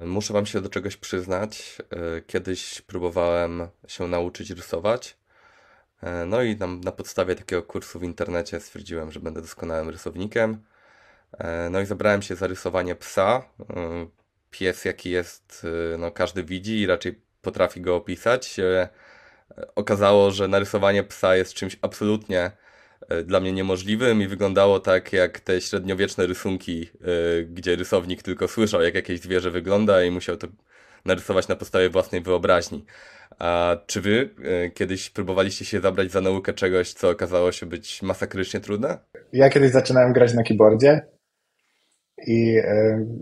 Muszę wam się do czegoś przyznać. E, kiedyś próbowałem się nauczyć rysować. E, no i na, na podstawie takiego kursu w internecie stwierdziłem, że będę doskonałym rysownikiem. E, no i zabrałem się za rysowanie psa. Pies jaki jest, no każdy widzi i raczej potrafi go opisać. Okazało, że narysowanie psa jest czymś absolutnie dla mnie niemożliwym i wyglądało tak jak te średniowieczne rysunki, e, gdzie rysownik tylko słyszał, jak jakieś zwierzę wygląda i musiał to narysować na podstawie własnej wyobraźni. A czy wy e, kiedyś próbowaliście się zabrać za naukę czegoś, co okazało się być masakrycznie trudne? Ja kiedyś zaczynałem grać na keyboardzie i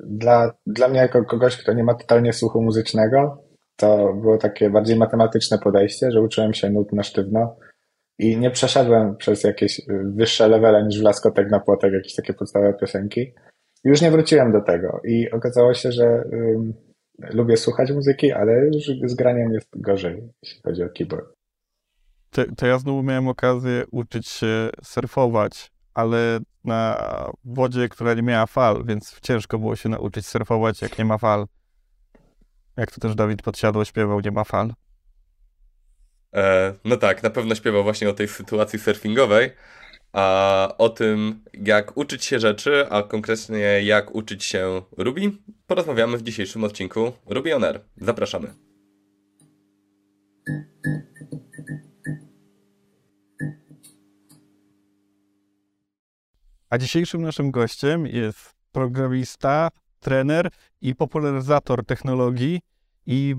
dla, dla mnie jako kogoś, kto nie ma totalnie słuchu muzycznego, to było takie bardziej matematyczne podejście, że uczyłem się nut na sztywno i nie przeszedłem przez jakieś wyższe levele niż w Laskotek na płotek, jakieś takie podstawowe piosenki. Już nie wróciłem do tego i okazało się, że um, lubię słuchać muzyki, ale już z graniem jest gorzej, jeśli chodzi o keyboard. To, to ja znowu miałem okazję uczyć się surfować, ale na wodzie, która nie miała fal, więc ciężko było się nauczyć surfować, jak nie ma fal. Jak to też Dawid Podsiadło śpiewał, nie ma fal. E, no tak, na pewno śpiewał właśnie o tej sytuacji surfingowej, a o tym, jak uczyć się rzeczy, a konkretnie jak uczyć się Ruby, porozmawiamy w dzisiejszym odcinku Ruby On Air. Zapraszamy. A dzisiejszym naszym gościem jest programista, trener i popularyzator technologii i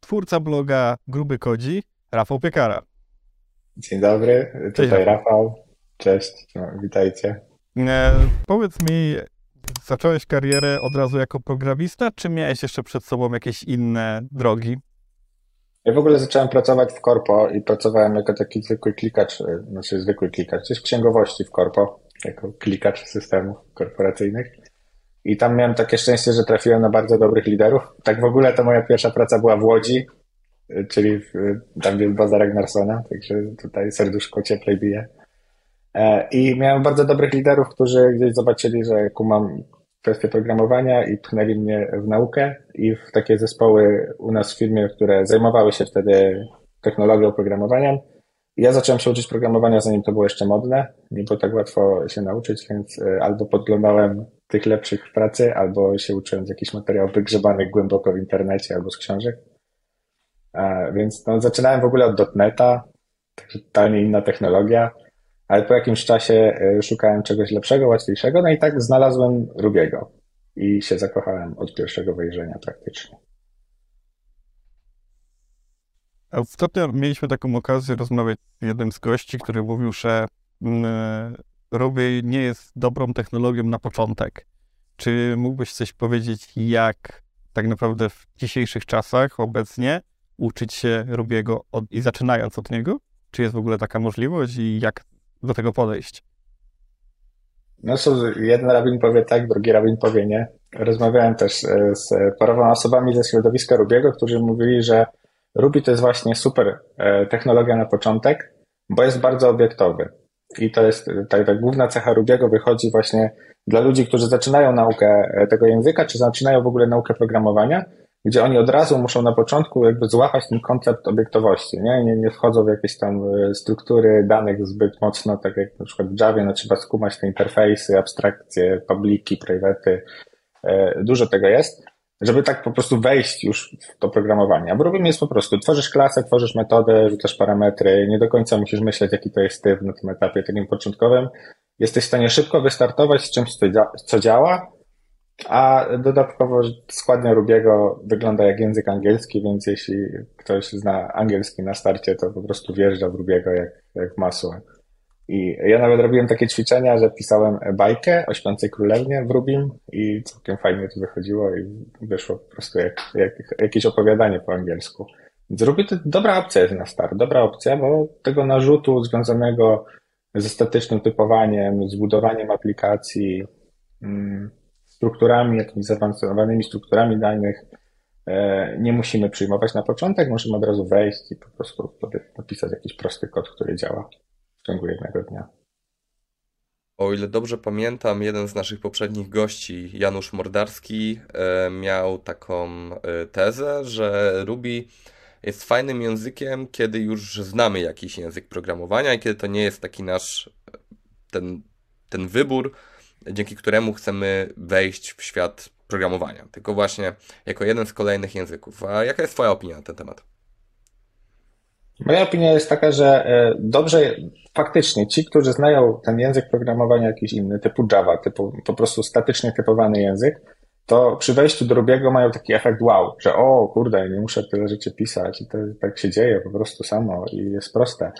twórca bloga Gruby Kodzi, Rafał Piekara. Dzień dobry, tutaj Cześć, Rafał. Cześć, no, witajcie. E, powiedz mi, zacząłeś karierę od razu jako programista, czy miałeś jeszcze przed sobą jakieś inne drogi? Ja w ogóle zacząłem pracować w korpo i pracowałem jako taki zwykły klikacz, e, znaczy zwykły klikacz, coś księgowości w korpo, jako klikacz systemów korporacyjnych. I tam miałem takie szczęście, że trafiłem na bardzo dobrych liderów. Tak w ogóle to moja pierwsza praca była w Łodzi, czyli tam jest baza Ragnarsona, także tutaj serduszko cieplej bije. E, I miałem bardzo dobrych liderów, którzy gdzieś zobaczyli, że kumam kwestię programowania i pchnęli mnie w naukę i w takie zespoły u nas w firmie, które zajmowały się wtedy technologią oprogramowaniem. Ja zacząłem się uczyć programowania, zanim to było jeszcze modne. Nie było tak łatwo się nauczyć, więc e, albo podglądałem tych lepszych w pracy, albo się uczyłem z jakichś materiałów wygrzebanych głęboko w internecie albo z książek. Więc no, zaczynałem w ogóle od .NETA, totalnie inna technologia, ale po jakimś czasie e, szukałem czegoś lepszego, łatwiejszego, no i tak znalazłem Rubiego i się zakochałem od pierwszego wejrzenia praktycznie. Ostatnio mieliśmy taką okazję rozmawiać z jednym z gości, który mówił, że mm, Ruby nie jest dobrą technologią na początek. Czy mógłbyś coś powiedzieć, jak tak naprawdę w dzisiejszych czasach obecnie uczyć się Rubiego od, i zaczynając od niego? Czy jest w ogóle taka możliwość i jak do tego podejść? No co, jeden rabin powie tak, drugi rabin powie nie. Rozmawiałem też z paroma osobami ze środowiska Rubiego, którzy mówili, że Ruby to jest właśnie super e, technologia na początek, bo jest bardzo obiektowy. I to jest ta, ta główna cecha Rubiego wychodzi właśnie dla ludzi, którzy zaczynają naukę e, tego języka, czy zaczynają w ogóle naukę programowania, gdzie oni od razu muszą na początku jakby złapać ten koncept obiektowości, nie? Nie, nie wchodzą w jakieś tam e, struktury danych zbyt mocno, tak jak na przykład w Javie, no trzeba skumać te interfejsy, abstrakcje, publiki, private, dużo tego jest, żeby tak po prostu wejść już w to programowanie. A Brubim jest po prostu, tworzysz klasę, tworzysz metodę, rzucasz parametry, nie do końca musisz myśleć, jaki to jest typ na tym etapie takim początkowym. Jesteś w stanie szybko wystartować z czymś, co działa, a dodatkowo składnia Rubiego wygląda jak język angielski, więc jeśli ktoś zna angielski na starcie, to po prostu wjeżdża w Rubiego jak, jak masło. I ja nawet robiłem takie ćwiczenia, że pisałem bajkę o śpiącej królewnie w Rubim i całkiem fajnie to wychodziło i wyszło po prostu jak, jak jakieś opowiadanie po angielsku. Więc Ruby to dobra opcja jest na start, dobra opcja, bo tego narzutu związanego ze statycznym typowaniem, z budowaniem aplikacji, mm, strukturami, jakimiś zaawansowanymi strukturami danych e, nie musimy przyjmować na początek, możemy od razu wejść i po prostu napisać jakiś prosty kod, który działa w ciągu jednego dnia. O ile dobrze pamiętam, jeden z naszych poprzednich gości, Janusz Mordarski, e, miał taką e, tezę, że Ruby jest fajnym językiem, kiedy już znamy jakiś język programowania i kiedy to nie jest taki nasz ten, ten wybór, dzięki któremu chcemy wejść w świat programowania, tylko właśnie jako jeden z kolejnych języków. A jaka jest Twoja opinia na ten temat? Moja opinia jest taka, że e, dobrze, faktycznie ci, którzy znają ten język programowania jakiś inny, typu Java, typu po prostu statycznie typowany język, to przy wejściu do Rubiego mają taki efekt wow, że o kurde, nie muszę tyle rzeczy pisać i to tak się dzieje po prostu samo i jest proste.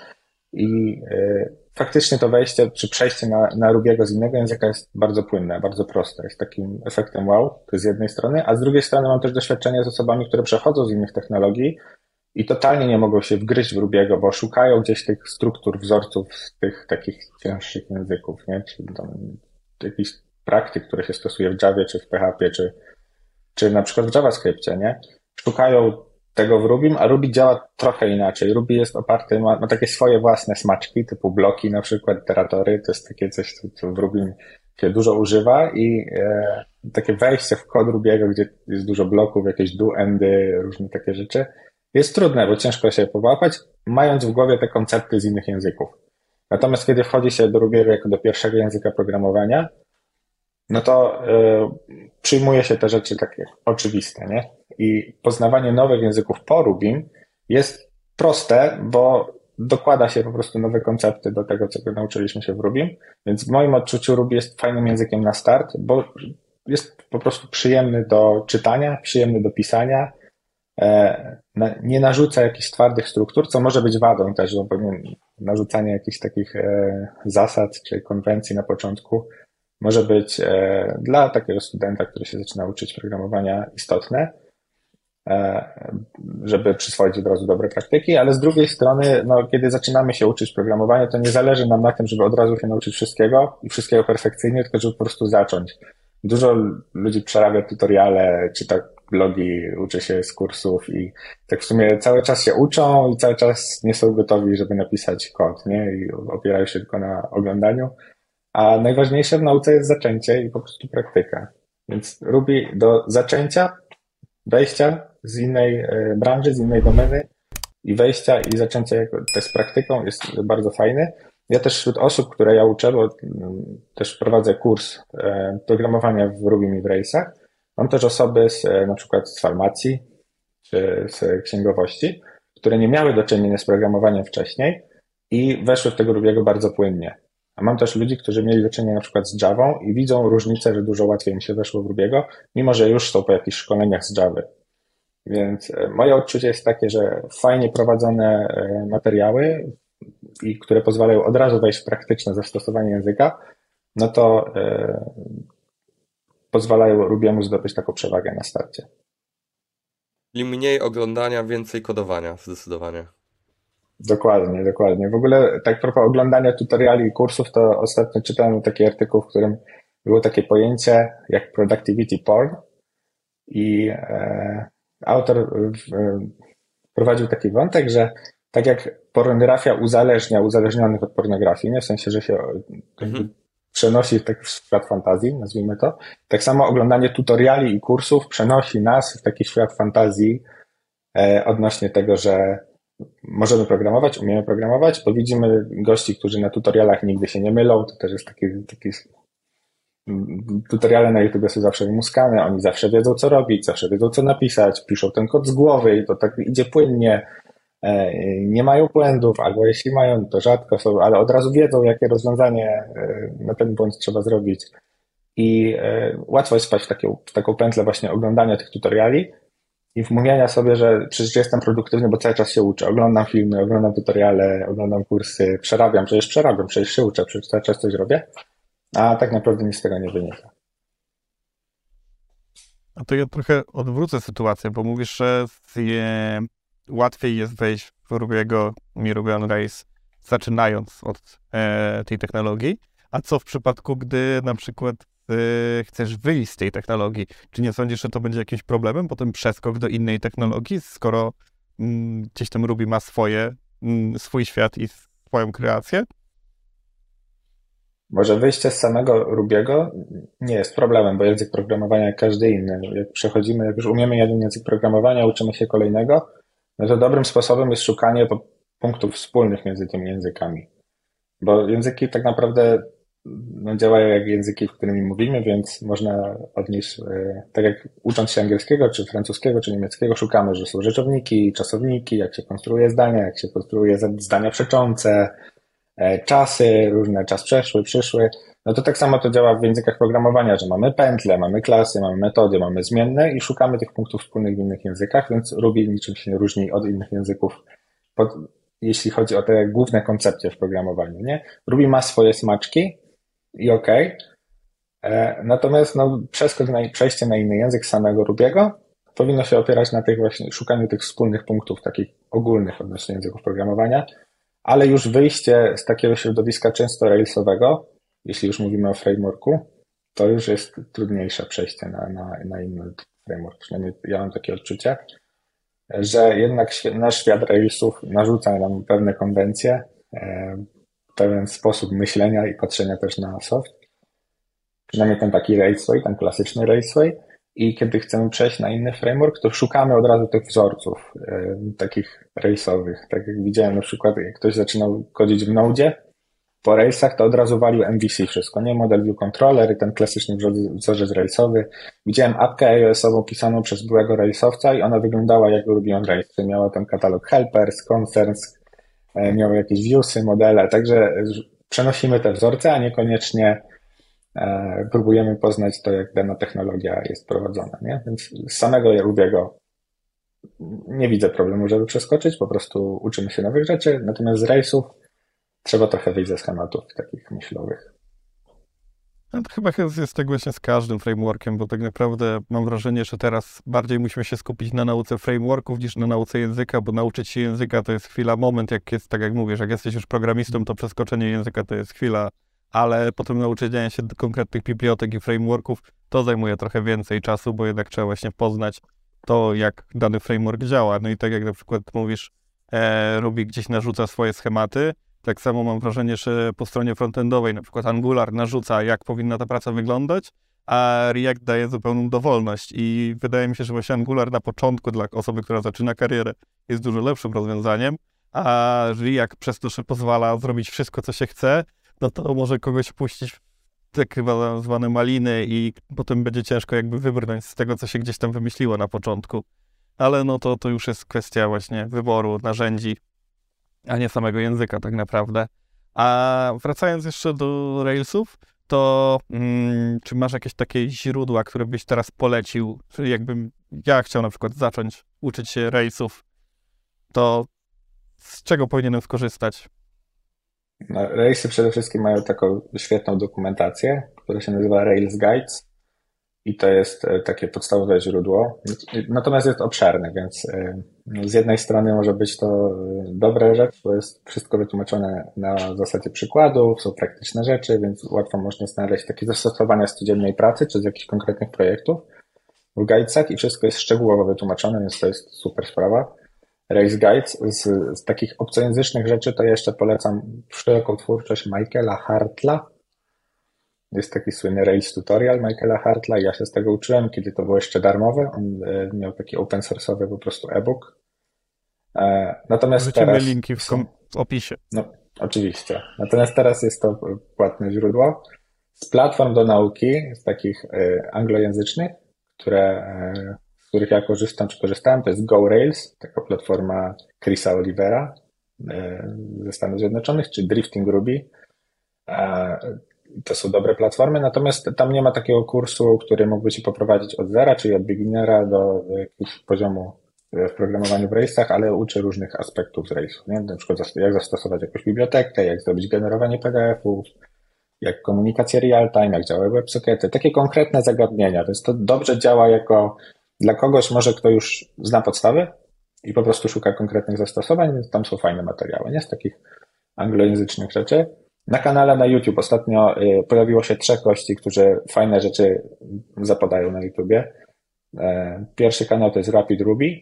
I e, faktycznie to wejście czy przejście na, na Rubiego z innego języka jest bardzo płynne, bardzo proste. Jest takim efektem wow, to z jednej strony, a z drugiej strony mam też doświadczenie z osobami, które przechodzą z innych technologii i totalnie nie mogą się wgryźć w Rubiego, bo szukają gdzieś tych struktur, wzorców z tych takich cięższych języków, nie? Czy tam jakichś praktyk, które się stosuje w Javie, czy w PHP, czy, czy na przykład w JavaScriptie, nie? Szukają tego w Rubim, a Ruby działa trochę inaczej. Ruby jest oparty, ma, ma takie swoje własne smaczki, typu bloki, na przykład iteratory, to jest takie coś, co, co w Rubim się dużo używa i e, takie wejście w kod Rubiego, gdzie jest dużo bloków, jakieś do, endy, różne takie rzeczy, jest trudne, bo ciężko się połapać, mając w głowie te koncepty z innych języków. Natomiast kiedy wchodzi się do Rubiego jako do pierwszego języka programowania, no to y, przyjmuje się te rzeczy takie oczywiste, nie? I poznawanie nowych języków po Rubim jest proste, bo dokłada się po prostu nowe koncepty do tego, czego nauczyliśmy się w Rubim. Więc w moim odczuciu Ruby jest fajnym językiem na start, bo jest po prostu przyjemny do czytania, przyjemny do pisania, e, nie narzuca jakichś twardych struktur, co może być wadą też, bo narzucanie jakichś takich e, zasad czy konwencji na początku może być e, dla takiego studenta, który się zaczyna uczyć programowania istotne, żeby przyswoić od razu dobre praktyki, ale z drugiej strony, no, kiedy zaczynamy się uczyć programowania, to nie zależy nam na tym, żeby od razu się nauczyć wszystkiego i wszystkiego perfekcyjnie, tylko żeby po prostu zacząć. Dużo ludzi przerabia tutoriale, czy tak blogi, uczy się z kursów i tak w sumie cały czas się uczą i cały czas nie są gotowi, żeby napisać kod, nie? I opierają się tylko na oglądaniu. A najważniejsze w nauce jest zaczęcie i po prostu praktyka. Więc Ruby do zaczęcia, wejścia z innej e, branży, z innej domeny i wejścia i zaczęcia też praktyką jest bardzo fajny. Ja też wśród osób, które ja uczę, bo mm, też prowadzę kurs e, programowania w Ruby i w Race'ach, mam też osoby z, e, na przykład z farmacji czy z księgowości, które nie miały do czynienia z programowaniem wcześniej i weszły w tego Rubiego bardzo płynnie. Mam też ludzi, którzy mieli do czynienia na przykład z Javą i widzą różnicę, że dużo łatwiej im się weszło w Rubiego, mimo że już są po jakichś szkoleniach z Javy. Więc e, moje odczucie jest takie, że fajnie prowadzone e, materiały, i które pozwalają od razu wejść w praktyczne zastosowanie języka, no to e, pozwalają Rubiemu zdobyć taką przewagę na starcie. Czyli mniej oglądania, więcej kodowania, zdecydowanie. Dokładnie, dokładnie. W ogóle tak propos oglądania tutoriali i kursów, to ostatnio czytałem taki artykuł, w którym było takie pojęcie jak productivity porn i e, autor w, e, prowadził taki wątek, że tak jak pornografia uzależnia uzależnionych od pornografii, nie? w sensie, że się mhm. przenosi w taki świat fantazji, nazwijmy to, tak samo oglądanie tutoriali i kursów przenosi nas w taki świat fantazji e, odnośnie tego, że możemy programować, umiemy programować, bo widzimy gości, którzy na tutorialach nigdy się nie mylą, to też jest taki, taki tutoriale na YouTube są zawsze wymuskane, oni zawsze wiedzą, co robić, zawsze wiedzą, co napisać, piszą ten kod z głowy i to tak idzie płynnie, e, nie mają błędów, albo jeśli mają, to rzadko są, ale od razu wiedzą, jakie rozwiązanie e, na ten błąd trzeba zrobić. I e, łatwo jest spać w, taką, w taką pętlę właśnie oglądania tych tutoriali, i wmówienia sobie, że przecież jestem produktywny, bo cały czas się uczę. Oglądam filmy, oglądam tutoriale, oglądam kursy, przerabiam, przecież przerabiam, przecież się uczę, przecież cały czas coś robię, a tak naprawdę nic z tego nie wynika. A to ja trochę odwrócę sytuację, bo mówisz, że je, łatwiej jest wejść w Rubiego mi Ruby Race, zaczynając od e, tej technologii. A co w przypadku, gdy na przykład chcesz wyjść z tej technologii. Czy nie sądzisz, że to będzie jakimś problemem, potem przeskok do innej technologii, skoro mm, gdzieś tam Ruby ma swoje, mm, swój świat i swoją kreację? Może wyjście z samego Rubiego nie jest problemem, bo język programowania jak każdy inny. Jak przechodzimy, jak już umiemy jeden język programowania, uczymy się kolejnego, no to dobrym sposobem jest szukanie punktów wspólnych między tymi językami. Bo języki tak naprawdę no, działają jak języki, którymi mówimy, więc można odnieść, e, tak jak ucząc się angielskiego, czy francuskiego, czy niemieckiego, szukamy, że są rzeczowniki, czasowniki, jak się konstruuje zdania, jak się konstruuje zdania przeczące, e, czasy, różne czas przeszły, przyszły. No to tak samo to działa w językach programowania, że mamy pętle, mamy klasy, mamy metody, mamy zmienne i szukamy tych punktów wspólnych w innych językach, więc Ruby niczym się różni od innych języków, pod, jeśli chodzi o te główne koncepcje w programowaniu. Nie? Ruby ma swoje smaczki, i ok. E, natomiast no, przeskok na, przejście na inny język samego Rubiego powinno się opierać na tych właśnie szukaniu tych wspólnych punktów, takich ogólnych odnośnie języków programowania, ale już wyjście z takiego środowiska często railsowego, jeśli już mówimy o frameworku, to już jest trudniejsze przejście na, na, na inny framework. Przynajmniej ja mam takie odczucie, że jednak nasz świat railsów narzuca nam pewne konwencje, e, pewien sposób myślenia i patrzenia też na soft. Przynajmniej ten taki Raceway, ten klasyczny Raceway. I kiedy chcemy przejść na inny framework, to szukamy od razu tych wzorców e, takich race'owych. Tak jak widziałem na przykład, jak ktoś zaczynał kodzić w Node, po race'ach to od razu walił MVC wszystko, nie? Model View Controller i ten klasyczny wzorzec race'owy. Widziałem apkę iOS-ową pisaną przez byłego race'owca i ona wyglądała jak lubią race. Miała ten katalog helpers, concerns, E, miały jakieś viewsy, modele, także przenosimy te wzorce, a niekoniecznie e, próbujemy poznać to, jak dana technologia jest prowadzona, nie? Więc z samego Rubiego nie widzę problemu, żeby przeskoczyć, po prostu uczymy się nowych rzeczy, natomiast z rejsów trzeba trochę wyjść ze schematów takich myślowych. No to chyba jest tak właśnie z każdym frameworkiem, bo tak naprawdę mam wrażenie, że teraz bardziej musimy się skupić na nauce frameworków niż na nauce języka, bo nauczyć się języka to jest chwila, moment, jak jest, tak jak mówisz, jak jesteś już programistą, to przeskoczenie języka to jest chwila, ale potem nauczenie się konkretnych bibliotek i frameworków to zajmuje trochę więcej czasu, bo jednak trzeba właśnie poznać to, jak dany framework działa. No i tak jak na przykład mówisz, e, Ruby gdzieś narzuca swoje schematy, tak samo mam wrażenie, że po stronie frontendowej na przykład Angular narzuca, jak powinna ta praca wyglądać, a React daje zupełną dowolność i wydaje mi się, że właśnie Angular na początku dla osoby, która zaczyna karierę jest dużo lepszym rozwiązaniem, a React przez to, że pozwala zrobić wszystko, co się chce, no to może kogoś puścić chyba zwane maliny i potem będzie ciężko jakby wybrnąć z tego, co się gdzieś tam wymyśliło na początku. Ale no to, to już jest kwestia właśnie wyboru narzędzi, a nie samego języka tak naprawdę. A wracając jeszcze do Railsów, to mm, czy masz jakieś takie źródła, które byś teraz polecił? Czyli jakbym ja chciał na przykład zacząć uczyć się Railsów, to z czego powinienem skorzystać? No, Railsy przede wszystkim mają taką świetną dokumentację, która się nazywa Rails Guides i to jest e, takie podstawowe źródło. Natomiast jest obszerne, więc e, z jednej strony może być to e, dobra rzecz, bo jest wszystko wytłumaczone na zasadzie przykładów, są praktyczne rzeczy, więc łatwo można znaleźć takie zastosowania z codziennej pracy czy z jakichś konkretnych projektów w guidesach i wszystko jest szczegółowo wytłumaczone, więc to jest super sprawa. Race Guides z, z takich obcojęzycznych rzeczy to jeszcze polecam szeroką twórczość Michaela Hartla, jest taki słynny Rails tutorial Michaela Hartla ja się z tego uczyłem, kiedy to było jeszcze darmowe. On e, miał taki open source'owy po prostu e-book. E, natomiast teraz... linki w, w opisie. No, oczywiście. Natomiast teraz jest to płatne źródło. Z platform do nauki, z takich e, anglojęzycznych, które, z których ja korzystam, czy korzystałem, to jest GoRails, taka platforma Chrisa Olivera ze Stanów Zjednoczonych, czy Drifting Ruby to są dobre platformy, natomiast tam nie ma takiego kursu, który mógłby Ci poprowadzić od zera, czyli od beginnera do jakiegoś poziomu w programowaniu w rejsach, ale uczy różnych aspektów z rejsów, nie? Na przykład jak zastosować jakąś bibliotekę, jak zrobić generowanie PDF-ów, jak komunikacja real-time, jak działają WebSockety, takie konkretne zagadnienia, więc to dobrze działa jako dla kogoś może, kto już zna podstawy i po prostu szuka konkretnych zastosowań, więc tam są fajne materiały, nie? Z takich anglojęzycznych rzeczy. Na kanale na YouTube ostatnio y, pojawiło się trzech gości, którzy fajne rzeczy zapadają na YouTubie. E, pierwszy kanał to jest Rapid Ruby.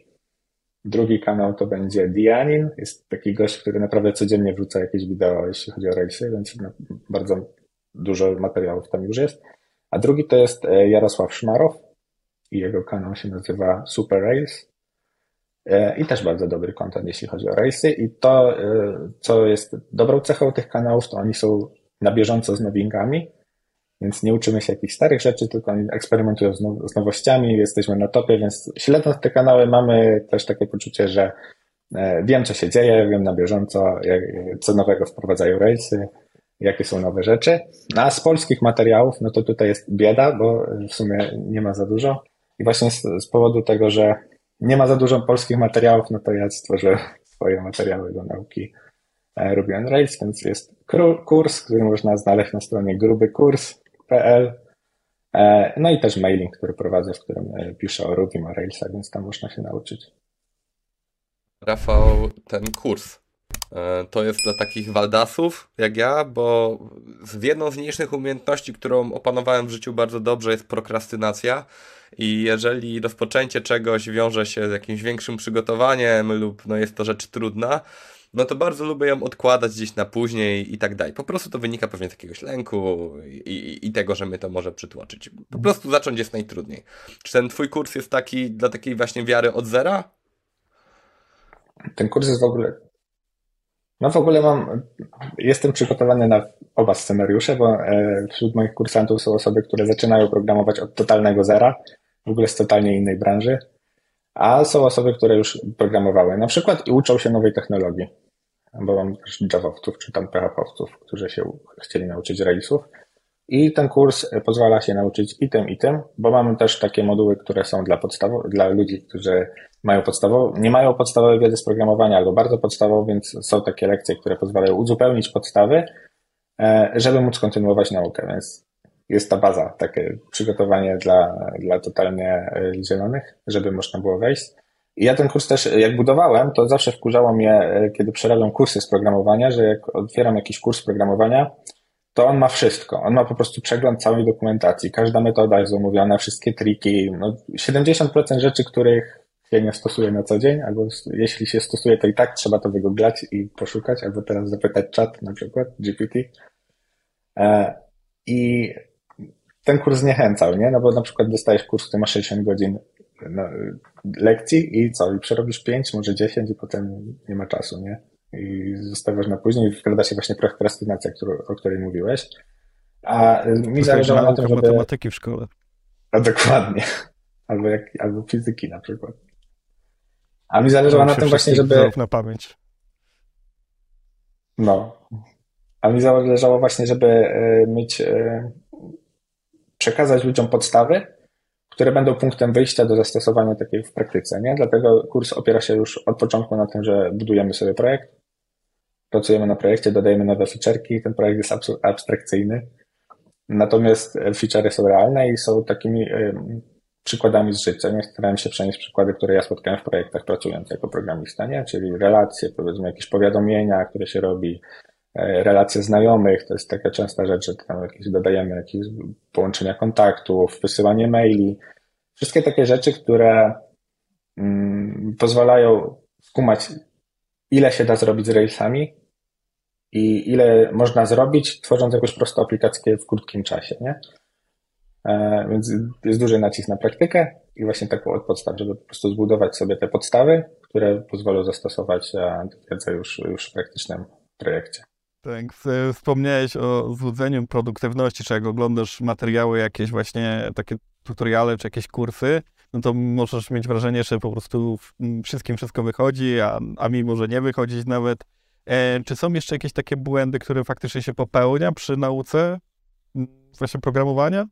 Drugi kanał to będzie Dianin. Jest taki gość, który naprawdę codziennie wrzuca jakieś wideo, jeśli chodzi o Railsy, więc bardzo dużo materiałów tam już jest. A drugi to jest e, Jarosław Szmarow i jego kanał się nazywa Super Rails. E, I też bardzo dobry content, jeśli chodzi o race'y. I to, co jest dobrą cechą tych kanałów, to oni są na bieżąco z nowingami, więc nie uczymy się jakichś starych rzeczy, tylko oni eksperymentują z, z nowościami, jesteśmy na topie, więc śledząc te kanały mamy też takie poczucie, że e, wiem, co się dzieje, wiem na bieżąco, jak, co nowego wprowadzają rejsy, jakie są nowe rzeczy. No, a z polskich materiałów, no to tutaj jest bieda, bo w sumie nie ma za dużo. I właśnie z, z powodu tego, że nie ma za dużo polskich materiałów, no to ja stworzę swoje materiały do nauki e, Ruby on Rails, więc jest kurs, który można znaleźć na stronie grubykurs.pl. E, no i też mailing, który prowadzę, w którym e, piszę o Ruby o Railsach, więc tam można się nauczyć. Rafał, ten kurs to jest dla takich waldasów jak ja, bo z jedną z mniejszych umiejętności, którą opanowałem w życiu bardzo dobrze jest prokrastynacja i jeżeli rozpoczęcie czegoś wiąże się z jakimś większym przygotowaniem lub no jest to rzecz trudna, no to bardzo lubię ją odkładać gdzieś na później i tak dalej. Po prostu to wynika pewnie z jakiegoś lęku i, i, i, tego, że mnie to może przytłoczyć. Po prostu zacząć jest najtrudniej. Czy ten twój kurs jest taki dla takiej właśnie wiary od zera? Ten kurs jest w ogóle. No w ogóle mam. Jestem przygotowany na oba scenariusze, bo e, wśród moich kursantów są osoby, które zaczynają programować od totalnego zera, w ogóle z totalnie innej branży a są osoby, które już programowały na przykład i uczą się nowej technologii, bo mam też Javowców czy tam PHP-owców, którzy się chcieli nauczyć Railsów i ten kurs pozwala się nauczyć i tym, i tym, bo mamy też takie moduły, które są dla podstawowych, dla ludzi, którzy mają podstawową, nie mają podstawowej wiedzy z programowania albo bardzo podstawową, więc są takie lekcje, które pozwalają uzupełnić podstawy, e, żeby móc kontynuować naukę, więc jest ta baza, takie przygotowanie dla, dla totalnie e, zielonych, żeby można było wejść. I ja ten kurs też, jak budowałem, to zawsze wkurzało mnie, e, kiedy przerabiam kursy z programowania, że jak otwieram jakiś kurs programowania, to on ma wszystko. On ma po prostu przegląd całej dokumentacji. Każda metoda jest omówiona, wszystkie triki. No, 70% rzeczy, których się nie stosuje na co dzień, albo jeśli się stosuje, to i tak trzeba to wygooglać i poszukać, albo teraz zapytać czat na przykład, GPT. E, I ten kurs zniechęcał, nie? No bo na przykład dostajesz kurs, który ma 60 godzin no, lekcji i co? I przerobisz 5, może 10 i potem nie ma czasu, nie? I zostawiasz na później i wkrada się właśnie prokrastynacja, o której mówiłeś. A mi zależało na tym, żeby... matematyki w szkole. A dokładnie. Albo, jak, albo fizyki na przykład. A mi zależało na tym właśnie, żeby... na pamięć. No. A mi zależało właśnie, żeby e, mieć e, przekazać ludziom podstawy, które będą punktem wyjścia do zastosowania takiej w praktyce. Nie? Dlatego kurs opiera się już od początku na tym, że budujemy sobie projekt, pracujemy na projekcie, dodajemy nowe feature'ki, ten projekt jest abstrakcyjny, natomiast feature'y są realne i są takimi przykładami z życia. Nie starałem się przenieść przykłady, które ja spotkałem w projektach pracując jako programista, nie? czyli relacje, powiedzmy jakieś powiadomienia, które się robi, E, relacje znajomych, to jest taka częsta rzecz, że tam jakieś dodajemy jakieś połączenia kontaktów, wysyłanie maili. Wszystkie takie rzeczy, które mm, pozwalają skumać, ile się da zrobić z Railsami i ile można zrobić, tworząc jakąś prostą aplikację w krótkim czasie, nie? E, więc jest duży nacisk na praktykę i właśnie taką od podstaw, żeby po prostu zbudować sobie te podstawy, które pozwolą zastosować wiedzę już, już w praktycznym projekcie. Tak, wspomniałeś o złudzeniu produktywności, czy jak oglądasz materiały jakieś właśnie takie tutoriale, czy jakieś kursy, no to możesz mieć wrażenie, że po prostu wszystkim wszystko wychodzi, a, a mi może nie wychodzić nawet. E, czy są jeszcze jakieś takie błędy, które faktycznie się popełnia przy nauce właśnie programowania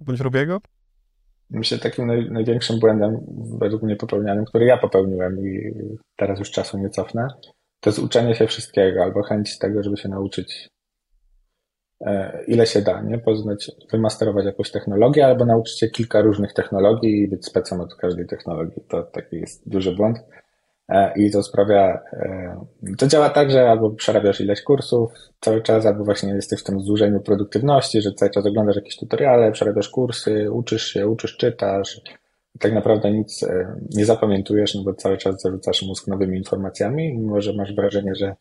bądź robiego? Myślę, takim naj, największym błędem według mnie popełnianym, który ja popełniłem i teraz już czasu nie cofnę, to jest uczenie się wszystkiego albo chęć tego, żeby się nauczyć e, ile się da, nie? Poznać, wymasterować jakąś technologię albo nauczyć się kilka różnych technologii i być specem od każdej technologii. To taki jest duży błąd. E, I to sprawia, e, to działa tak, że albo przerabiasz ileś kursów cały czas, albo właśnie jesteś w tym złużeniu produktywności, że cały czas oglądasz jakieś tutoriale, przerabiasz kursy, uczysz się, uczysz, czytasz, tak naprawdę nic e, nie zapamiętujesz, no bo cały czas zarzucasz mózg nowymi informacjami, mimo że masz wrażenie, że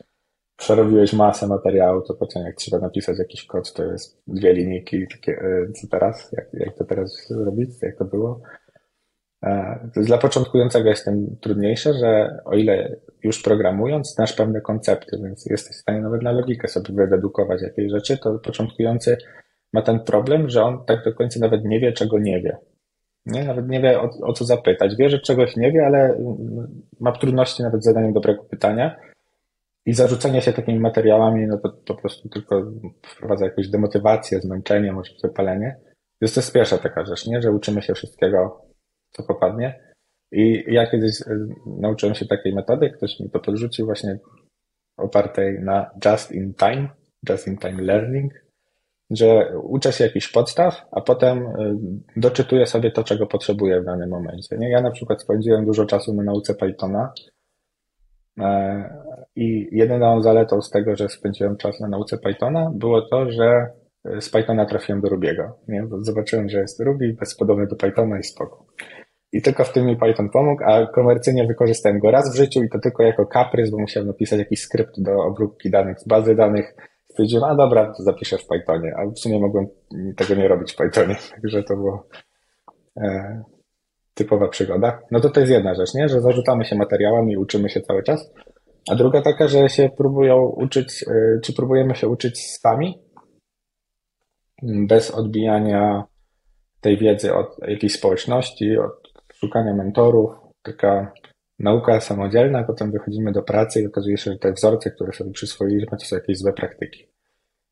przerobiłeś masę materiału, to potem jak trzeba napisać jakiś kod, to jest dwie linijki, takie, co teraz, jak, jak to teraz zrobić, jak to było. E, dla początkującego jest tym trudniejsze, że o ile już programując znasz pewne koncepty, więc jesteś w stanie nawet na logikę sobie wydedukować jakieś rzeczy, to początkujący ma ten problem, że on tak do końca nawet nie wie, czego nie wie. Nie? Nawet nie wie o, o co zapytać. Wie, że czegoś nie wie, ale ma trudności nawet z zadaniem dobrego pytania i zarzucenie się takimi materiałami, no to po prostu tylko wprowadza jakąś demotywację, zmęczenie, może wypalenie. Więc to jest pierwsza taka rzecz, nie? że uczymy się wszystkiego, co popadnie. I ja kiedyś y, nauczyłem się takiej metody, ktoś mi to podrzucił właśnie opartej na just in time, just in time learning, że uczę się jakichś podstaw, a potem y, doczytuję sobie to, czego potrzebuję w danym momencie. Nie? Ja na przykład spędziłem dużo czasu na nauce Pythona e, i jedyną zaletą z tego, że spędziłem czas na nauce Pythona było to, że z Pythona trafiłem do Rubiego. Nie? Bo zobaczyłem, że jest Ruby, bezpodobny do Pythona i spoko. I tylko w tym mi Python pomógł, a komercyjnie wykorzystałem go raz w życiu i to tylko jako kaprys, bo musiałem napisać jakiś skrypt do obróbki danych z bazy danych. Stwierdziłem, a dobra, to zapiszę w Pythonie, a w sumie mogłem tego nie robić w Pythonie, także to było e, typowa przygoda. No to to jest jedna rzecz, nie? Że zarzucamy się materiałami i uczymy się cały czas. A druga taka, że się próbują uczyć, e, czy próbujemy się uczyć sami, bez odbijania tej wiedzy od jakiejś społeczności, od szukania mentorów, taka nauka samodzielna, potem wychodzimy do pracy i okazuje się, że te wzorce, które sobie przyswoiliśmy, to są jakieś złe praktyki,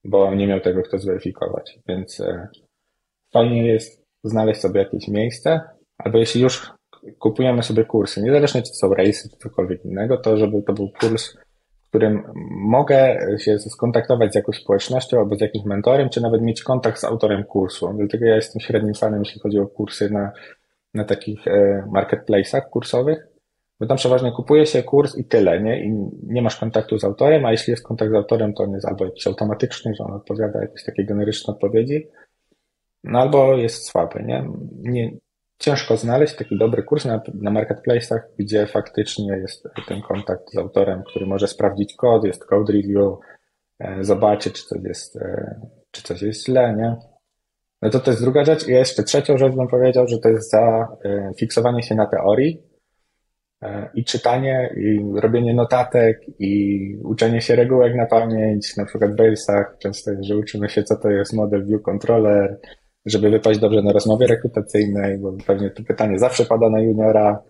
bo nie miał tego kto zweryfikować. Więc e, fajnie jest znaleźć sobie jakieś miejsce, albo jeśli już kupujemy sobie kursy, niezależnie czy to są rejsy, czy cokolwiek innego, to żeby to był kurs, w którym mogę się skontaktować z jakąś społecznością albo z jakimś mentorem, czy nawet mieć kontakt z autorem kursu. Dlatego ja jestem średnim fanem, jeśli chodzi o kursy na na takich e, marketplace'ach kursowych, bo tam przeważnie kupuje się kurs i tyle, nie? I nie masz kontaktu z autorem, a jeśli jest kontakt z autorem, to on jest albo jakiś automatyczny, że on odpowiada jakieś takie generyczne odpowiedzi, no albo jest słaby, nie? nie ciężko znaleźć taki dobry kurs na, na marketplace'ach, gdzie faktycznie jest ten kontakt z autorem, który może sprawdzić kod, jest code review, e, zobaczyć, czy coś jest, e, czy coś jest źle, nie? No to to jest druga rzecz. I jeszcze trzecią rzecz bym powiedział, że to jest za e, się na teorii e, i czytanie, i robienie notatek, i uczenie się regułek na pamięć, na przykład w Railsach często jest, że uczymy się, co to jest model view controller, żeby wypaść dobrze na rozmowie rekrutacyjnej, bo pewnie to pytanie zawsze pada na juniora,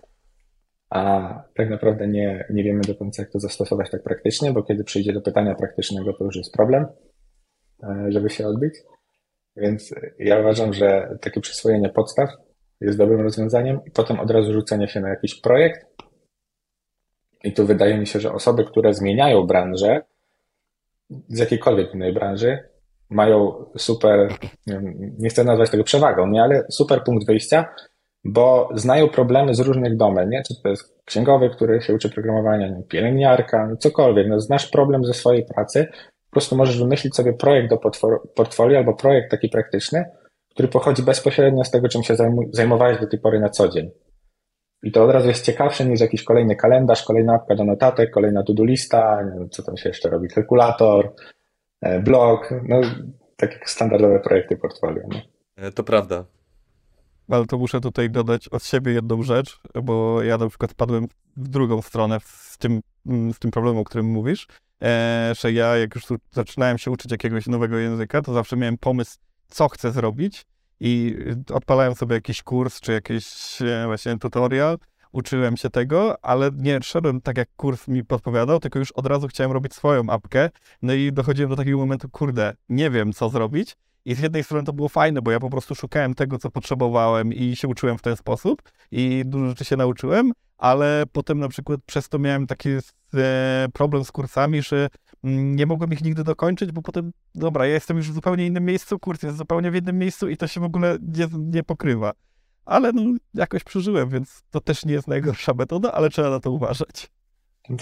a tak naprawdę nie, nie wiemy do końca, jak to zastosować tak praktycznie, bo kiedy przyjdzie do pytania praktycznego, to już jest problem, e, żeby się odbyć. Więc ja uważam, że takie przyswojenie podstaw jest dobrym rozwiązaniem i potem od razu rzucenie się na jakiś projekt. I tu wydaje mi się, że osoby, które zmieniają branżę, z jakiejkolwiek innej branży, mają super, nie, chcę nazwać tego przewagą, nie, ale super punkt wyjścia, bo znają problemy z różnych domen, nie? Czy to jest księgowy, który się uczy programowania, nie, pielęgniarka, no cokolwiek, no, znasz problem ze swojej pracy, po prostu możesz wymyślić sobie projekt do portfolio albo projekt taki praktyczny, który pochodzi bezpośrednio z tego, czym się zajmowałeś do tej pory na co dzień. I to od razu jest ciekawsze niż jakiś kolejny kalendarz, kolejna apka do notatek, kolejna to-do lista, nie wiem, co tam się jeszcze robi, kalkulator, e, blog, no takie standardowe projekty portfolio. Nie? E, to prawda. Ale to muszę tutaj dodać od siebie jedną rzecz, bo ja na przykład padłem w drugą stronę z tym, z tym problemem, o którym mówisz, że ja jak już zaczynałem się uczyć jakiegoś nowego języka, to zawsze miałem pomysł, co chcę zrobić. I odpalałem sobie jakiś kurs, czy jakiś e, właśnie tutorial, uczyłem się tego, ale nie szedłem tak, jak kurs mi podpowiadał, tylko już od razu chciałem robić swoją apkę, no i dochodziłem do takiego momentu, kurde, nie wiem, co zrobić, i z jednej strony to było fajne, bo ja po prostu szukałem tego, co potrzebowałem i się uczyłem w ten sposób. I dużo rzeczy się nauczyłem, ale potem na przykład przez to miałem taki e, problem z kursami, że mm, nie mogłem ich nigdy dokończyć, bo potem, dobra, ja jestem już w zupełnie innym miejscu, kurs jest zupełnie w innym miejscu i to się w ogóle nie, nie pokrywa. Ale no, jakoś przeżyłem, więc to też nie jest najgorsza metoda, ale trzeba na to uważać.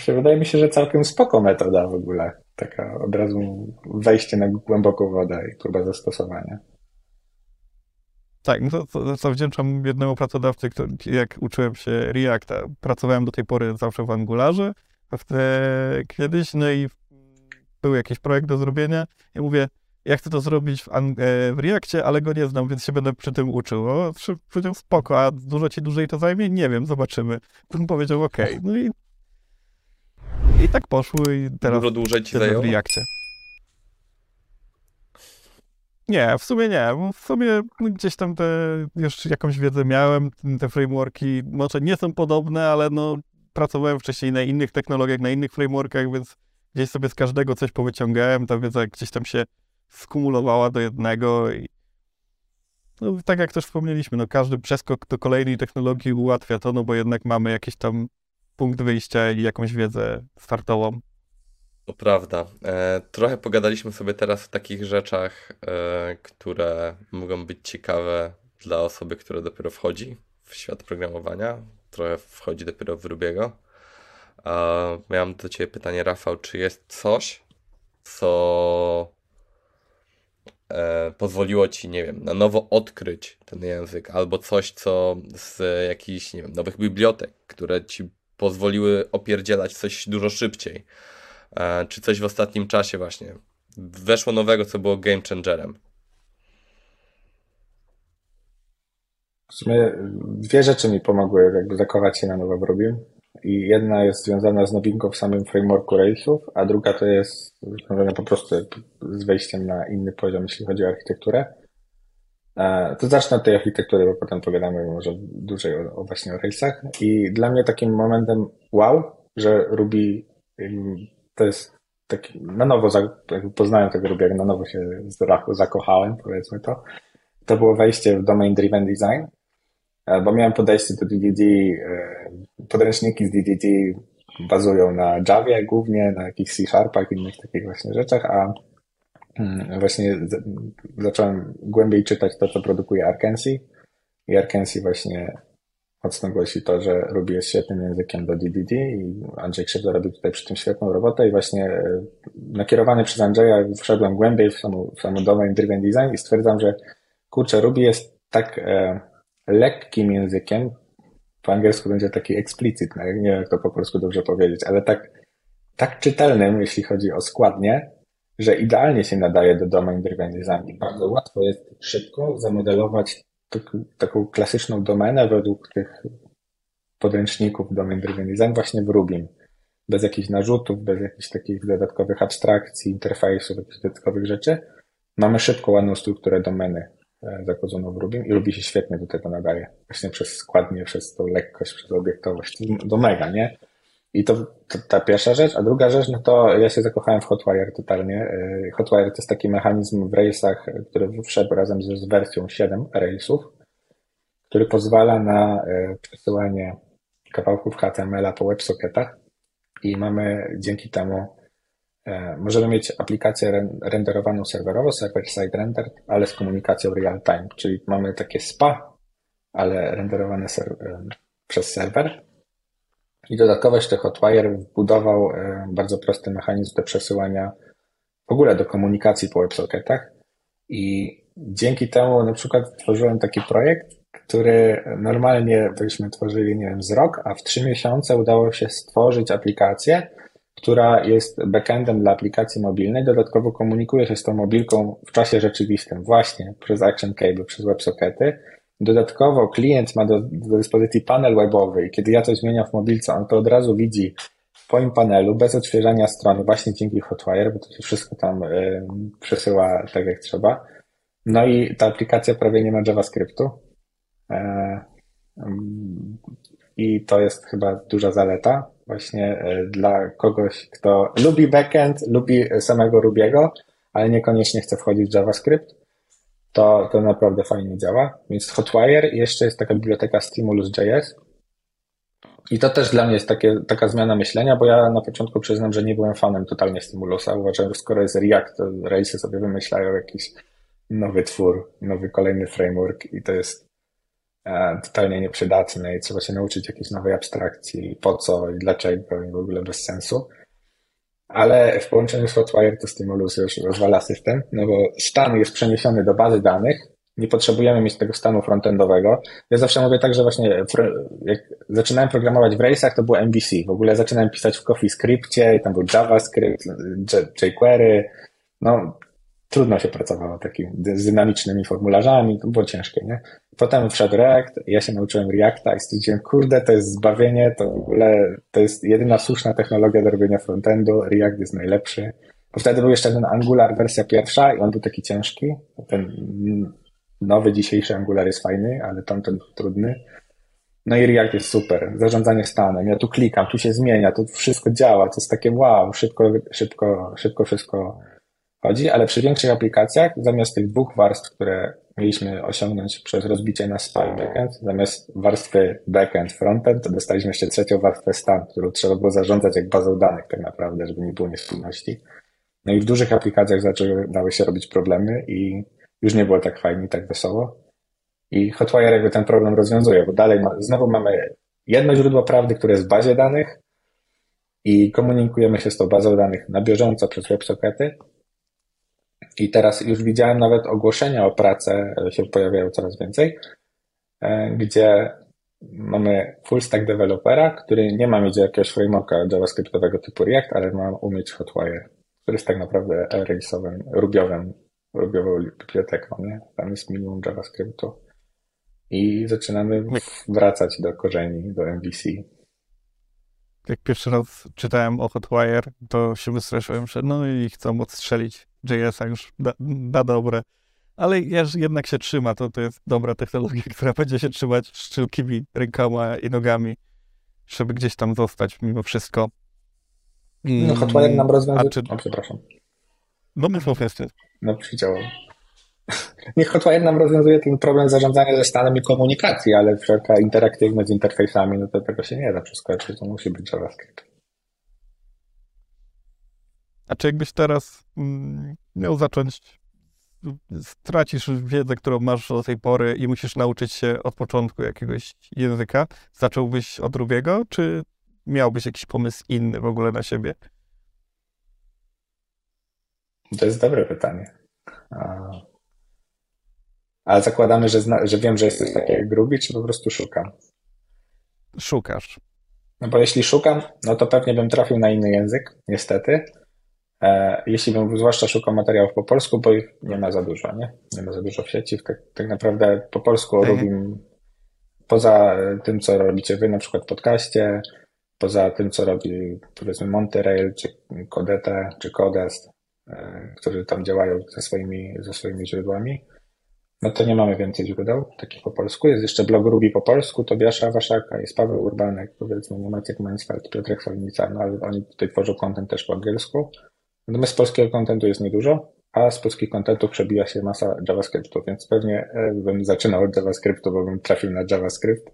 Wydaje mi się, że całkiem spoko metoda w ogóle. Taka od razu wejście na głęboką wodę i próba zastosowania. Tak, no to, to zawdzięczam jednemu pracodawcy, który, jak uczyłem się Reacta. Pracowałem do tej pory zawsze w Angularze, w te, kiedyś, no i był jakiś projekt do zrobienia. Ja mówię, ja chcę to zrobić w, e, w Reakcie, ale go nie znam, więc się będę przy tym uczył. O, powiedział, spoko, a dużo ci dłużej to zajmie? Nie wiem, zobaczymy. On powiedział, okej. Okay. No i, i tak poszło i teraz Dużo dłużej ci zajęło? w Reakcie. Nie, w sumie nie. W sumie gdzieś tam te, już jakąś wiedzę miałem, te frameworki może nie są podobne, ale no pracowałem wcześniej na innych technologiach, na innych frameworkach, więc gdzieś sobie z każdego coś powyciągałem, ta wiedza gdzieś tam się skumulowała do jednego i no, tak jak też wspomnieliśmy, no każdy przeskok do kolejnej technologii ułatwia to, no bo jednak mamy jakiś tam punkt wyjścia i jakąś wiedzę startową. To prawda. E, trochę pogadaliśmy sobie teraz o takich rzeczach, e, które mogą być ciekawe dla osoby, która dopiero wchodzi w świat programowania. Trochę wchodzi dopiero w Rubiego. Miałem do Ciebie pytanie, Rafał, czy jest coś, co e, pozwoliło Ci, nie wiem, na nowo odkryć ten język, albo coś, co z jakichś, nie wiem, nowych bibliotek, które Ci pozwoliły opierdzielać coś dużo szybciej czy coś w ostatnim czasie właśnie weszło nowego, co było game changerem? W sumie dwie rzeczy mi pomogły jakby zakochać się na nowo w Ruby. I jedna jest związana z nowinką w samym frameworku Railsów, a druga to jest związana po prostu z wejściem na inny poziom, jeśli chodzi o architekturę. E, to zacznę od tej architektury, bo potem pogadamy może dłużej o, o właśnie o Railsach. I dla mnie takim momentem wow, że Ruby to jest taki, na nowo, poznałem tego Rubiego, na nowo się zakochałem, powiedzmy to. To było wejście w domain driven design, e, bo miałem podejście do DDD, e, podręczniki z DDD bazują na Javie głównie, na jakichś C-Sharpach, innych takich właśnie rzeczach, a mm, właśnie zacząłem głębiej czytać to, co produkuje Arkansas i Arkansas właśnie mocno głosi to, że Ruby jest świetnym językiem do DDD i Andrzej Krzywda robi tutaj przy tym świetną robotę i właśnie e, nakierowany przez Andrzeja wszedłem głębiej w samą, w samą domain driven design i stwierdzam, że kurczę, Ruby jest tak e, lekkim językiem, po angielsku będzie taki explicit, no, nie wiem jak to po polsku dobrze powiedzieć, ale tak, tak czytelnym, jeśli chodzi o składnie, że idealnie się nadaje do domain driven design. I bardzo łatwo jest szybko zamodelować taką klasyczną domenę według tych podręczników domain driven design właśnie w Rubim. Bez jakichś narzutów, bez jakichś takich dodatkowych abstrakcji, interfejsów, jakichś dodatkowych rzeczy. Mamy szybko ładną strukturę domeny e, zakładzoną w Rubim i Ruby się świetnie do tego nadaje. Właśnie przez składnie, przez tą lekkość, przez obiektowość. Do mega, nie? I to, to, ta pierwsza rzecz, a druga rzecz, no to ja się zakochałem w Hotwire totalnie. Y, Hotwire to jest taki mechanizm w Railsach, który wszedł razem z, wersją 7 Railsów, który pozwala na y, przesyłanie kawałków HTML-a po WebSocketach i mamy dzięki temu y, możemy mieć aplikację renderowaną serwerowo, server-side render, ale z komunikacją real-time, czyli mamy takie SPA, ale renderowane ser przez serwer i dodatkowo jeszcze Hotwire wbudował e, bardzo prosty mechanizm do przesyłania w ogóle do komunikacji po WebSocketach. I dzięki temu na przykład tworzyłem taki projekt, który normalnie byśmy tworzyli, nie wiem, z rok, a w trzy miesiące udało się stworzyć aplikację, która jest backendem dla aplikacji mobilnej, dodatkowo komunikuje się z tą mobilką w czasie rzeczywistym, właśnie przez Action Cable, przez WebSockety Dodatkowo klient ma do, do dyspozycji panel webowy i kiedy ja coś zmieniam w mobilce, on to od razu widzi w swoim panelu, bez odświeżania strony, właśnie dzięki Hotwire, bo to się wszystko tam y, przesyła tak jak trzeba. No i ta aplikacja prawie nie ma JavaScriptu. E, I to jest chyba duża zaleta właśnie e, dla kogoś, kto lubi backend, lubi samego Rubiego, ale niekoniecznie chce wchodzić w JavaScript to, to naprawdę fajnie działa. Więc Hotwire i jeszcze jest taka biblioteka Stimulus.js. I to też dla mnie jest takie, taka zmiana myślenia, bo ja na początku przyznam, że nie byłem fanem totalnie Stimulusa. Uważałem, że skoro jest React, to Railsy sobie wymyślają jakiś nowy twór, nowy kolejny framework i to jest e, totalnie nieprzydatne i trzeba się nauczyć jakiejś nowej abstrakcji, po co i dlaczego i w ogóle bez sensu ale w połączeniu z Hotwire to Stimulus już rozwala system, no bo stan jest przeniesiony do bazy danych Nie potrzebujemy mieć tego stanu frontendowego. Ja zawsze mówię tak, że właśnie jak zaczynałem programować w Race'ach, to było MVC. W ogóle zaczynałem pisać w CoffeeScriptie tam był JavaScript, jQuery. No, trudno się pracowało takimi z dynamicznymi formularzami, to było ciężkie, nie? Potem wszedł React, ja się nauczyłem Reacta i stwierdziłem, kurde, to jest zbawienie, to w ogóle to jest jedyna słuszna technologia do robienia frontendu, React jest najlepszy. Bo wtedy był jeszcze ten Angular wersja pierwsza i on był taki ciężki. Ten nowy, dzisiejszy Angular jest fajny, ale tamten trudny. No i React jest super. Zarządzanie stanem. Ja tu klikam, tu się zmienia, tu wszystko działa. To jest takie wow, szybko, szybko, szybko wszystko chodzi, ale przy większych aplikacjach zamiast tych dwóch warstw, które mieliśmy osiągnąć przez rozbicie na spine backend, zamiast warstwy backend, frontend, to dostaliśmy jeszcze trzecią warstwę stan, którą trzeba było zarządzać jak bazą danych tak naprawdę, żeby nie było niespójności. No i w dużych aplikacjach zaczęły się robić problemy i już nie było tak fajnie, tak wesoło. I Hotwire jakby ten problem rozwiązuje, bo dalej ma, znowu mamy jedno źródło prawdy, które jest w bazie danych i komunikujemy się z tą bazą danych na bieżąco przez WebSockety. I teraz już widziałem nawet ogłoszenia o pracę e, się pojawiają coraz więcej, e, gdzie mamy full stack developera, który nie ma mieć jakiegoś frameworka javascriptowego typu React, ale ma umieć Hotwire, który jest tak naprawdę release'owym, rubiowym rubiową biblioteką, nie? Tam jest minimum JavaScriptu. I zaczynamy wracać do korzeni, do MVC. Jak pierwszy raz czytałem o Hotwire, to się wystraszyłem, że no i chcą odstrzelić JS-a już na, na dobre. Ale jednak się trzyma, to, to jest dobra technologia, która będzie się trzymać szczelkimi rękoma i nogami, żeby gdzieś tam zostać mimo wszystko. No Hotwire nam rozwiązuje... Czy... O, przepraszam. No my po prostu. No przyciąłem. Niech Hotwire nam rozwiązuje ten problem zarządzania ze stanem i komunikacji, ale wszelka interaktywność z interfejsami, no to tego się nie da przeskoczyć, to musi być JavaScript. A czy jakbyś teraz mm, miał zacząć, stracisz wiedzę, którą masz do tej pory i musisz nauczyć się od początku jakiegoś języka, zacząłbyś od Rubiego, czy miałbyś jakiś pomysł inny w ogóle na siebie? To jest dobre pytanie. Ale zakładamy, że, zna... że wiem, że jesteś taki jak Grubi, czy po prostu szukam? Szukasz. No bo jeśli szukam, no to pewnie bym trafił na inny język, niestety. E, jeśli bym zwłaszcza szukał materiałów po polsku, bo ich nie ma za dużo, nie? Nie ma za dużo w sieci. Tak, tak naprawdę po polsku mhm. robim poza tym, co robicie wy na przykład w podcaście, poza tym, co robi powiedzmy Monterey, czy Codete, czy Codest, e, którzy tam działają ze swoimi, ze swoimi źródłami, no to nie mamy więcej źródeł takich po polsku. Jest jeszcze blog Ruby po polsku, Tobiasza Waszaka, jest Paweł Urbanek, powiedzmy, nie Maciek Mansfeld, Piotrek Solnica, no ale oni tutaj tworzą kontent też po angielsku. Natomiast polskiego kontentu jest niedużo, a z polskich kontentów przebija się masa JavaScriptu, więc pewnie e, bym zaczynał od JavaScriptu, bo bym trafił na JavaScript.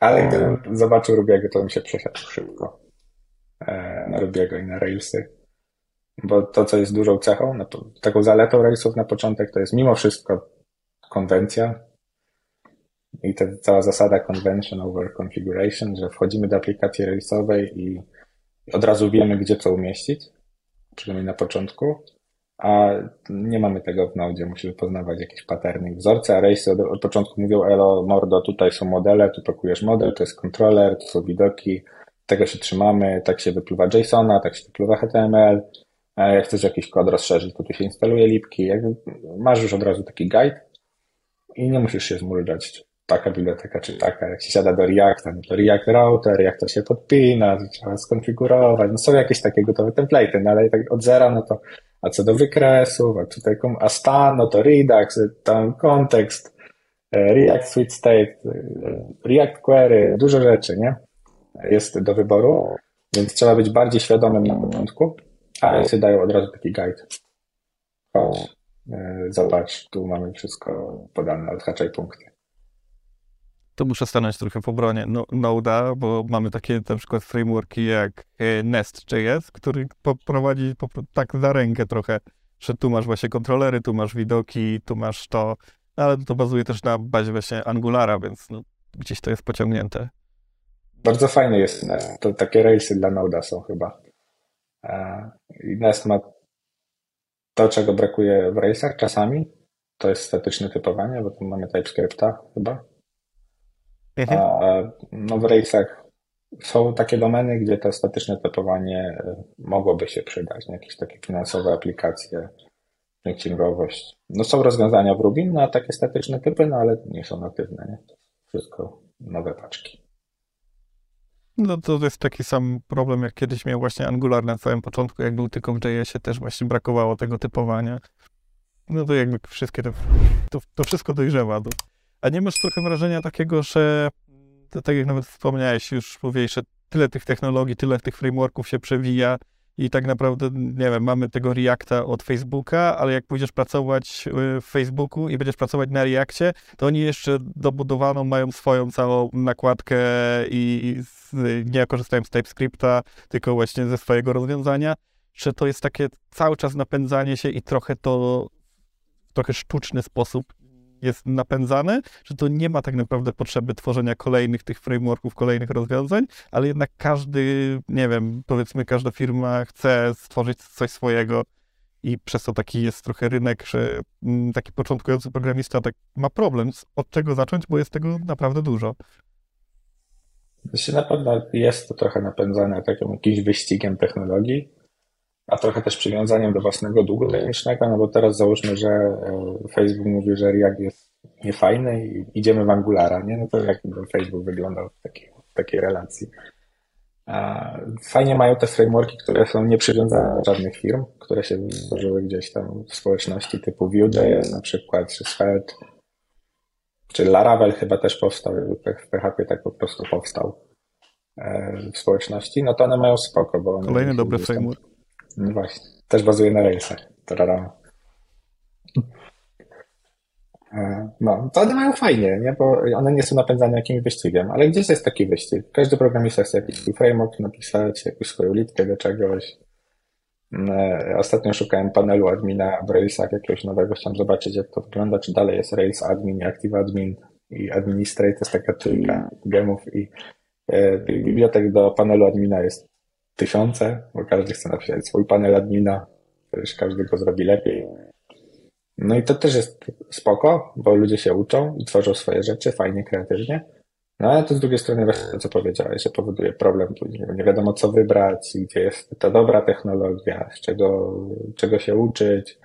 Ale gdybym zobaczył Rubiego, to bym się przesiadł szybko e, na Rubiego i na Railsy. Bo to, co jest dużą cechą, no to, taką zaletą Railsów na początek, to jest mimo wszystko konwencja i ta cała zasada convention over configuration, że wchodzimy do aplikacji Railsowej i od razu wiemy, gdzie co umieścić przynajmniej na początku, a nie mamy tego w Node, musimy poznawać jakieś paterny i wzorce, a Race od, od, początku mówią, elo, mordo, tutaj są modele, tu pakujesz model, to jest kontroler, to są widoki, tego się trzymamy, tak się wypływa JSON-a, tak się wypływa HTML, jak chcesz jakiś kod rozszerzyć, to tu się instaluje lipki, masz już od razu taki guide i nie musisz się zmulczać, taka biblioteka czy taka. Jak się siada do Reacta, no to React Router, React to się podpina, trzeba skonfigurować. No są jakieś takie gotowe template'y, no ale tak od zera, no to a co do wykresów, a tutaj a stan, no to Redux, tam kontekst, e, React Switch State, e, React Query, dużo rzeczy, nie? Jest do wyboru, więc trzeba być bardziej świadomym na początku, ale się dają od razu taki guide. Chodź, e, zobacz, tu mamy wszystko podane, odhaczaj punkty to muszę stanąć trochę w obronie no, Node'a, bo mamy takie na przykład frameworki jak e, Nest.js, który prowadzi tak za rękę trochę, że tu masz właśnie kontrolery, tu masz widoki, tu masz to, ale to bazuje też na bazie właśnie Angulara, więc no, gdzieś to jest pociągnięte. Bardzo fajny jest Nest. To takie rejsy dla Node'a są chyba. E, I Nest ma to, czego brakuje w rejsach czasami, to jest statyczne typowanie, bo tam mamy TypeScripta chyba. Mhm. A no w Railsach są takie domeny, gdzie to statyczne typowanie e, mogłoby się przydać, nie? jakieś takie finansowe aplikacje, księgowość. No są rozwiązania w Ruby na takie statyczne typy, no ale nie są natywne, nie? Wszystko nowe paczki. No to jest taki sam problem, jak kiedyś miał właśnie Angular na samym początku, jak był tylko w JS-ie, też właśnie brakowało tego typowania. No to jakby wszystkie te, to, to wszystko dojrzewa. To. A nie masz trochę wrażenia takiego, że tak jak nawet wspomniałeś, już mówiłeś, że tyle tych technologii, tyle tych frameworków się przewija i tak naprawdę, nie wiem, mamy tego Reacta od Facebooka, ale jak pójdziesz pracować y, w Facebooku i będziesz pracować na Reactie, to oni jeszcze dobudowaną mają swoją całą nakładkę i, i z, nie korzystają z TypeScripta, tylko właśnie ze swojego rozwiązania, że to jest takie cały czas napędzanie się i trochę to w trochę sztuczny sposób jest napędzane, że to nie ma tak naprawdę potrzeby tworzenia kolejnych tych frameworków, kolejnych rozwiązań, ale jednak każdy, nie wiem, powiedzmy każda firma chce stworzyć coś swojego i przez to taki jest trochę rynek, że mm, taki początkujący programista tak ma problem, od czego zacząć, bo jest tego naprawdę dużo. Myślę, na pewno jest to trochę napędzane takim jakimś wyścigiem technologii, a trochę też przywiązaniem do własnego długu technicznego, no bo teraz załóżmy, że e, Facebook mówi, że React jest niefajny i idziemy w Angulara, nie? No to jak Facebook wyglądał w takiej, w takiej relacji. Fajnie mają te frameworki, które są nieprzywiązane do żadnych firm, które się złożyły gdzieś tam w społeczności typu Vue.js na przykład, czy Svelte, czy Laravel chyba też powstał, w PHP tak po prostu powstał e, w społeczności, no to one mają spoko, bo Kolejny dobry framework. No właśnie. Też bazuje na Railsach. Tarara. E, no, to one mają fajnie, nie? bo one nie są napędzane jakimś wyścigiem, ale gdzieś jest taki wyścig. Każdy programista chce jakiś swój framework napisać, jakąś swoją litkę do czegoś. E, ostatnio szukałem panelu admina w Railsach jakiegoś nowego, chciałem zobaczyć jak to wygląda, czy dalej jest Rails admin i Active admin i administrator, to jest taka trójka gemów i e, bibliotek do panelu admina jest tysiące, bo każdy chce napisać swój panel admina, też każdy go zrobi lepiej. No i to też jest spoko, bo ludzie się uczą i tworzą swoje rzeczy fajnie, kreatywnie. No ale to z drugiej strony właśnie to, co powiedziałeś, że powoduje problem później. Nie wiadomo, co wybrać, gdzie jest ta dobra technologia, z czego, czego się uczyć.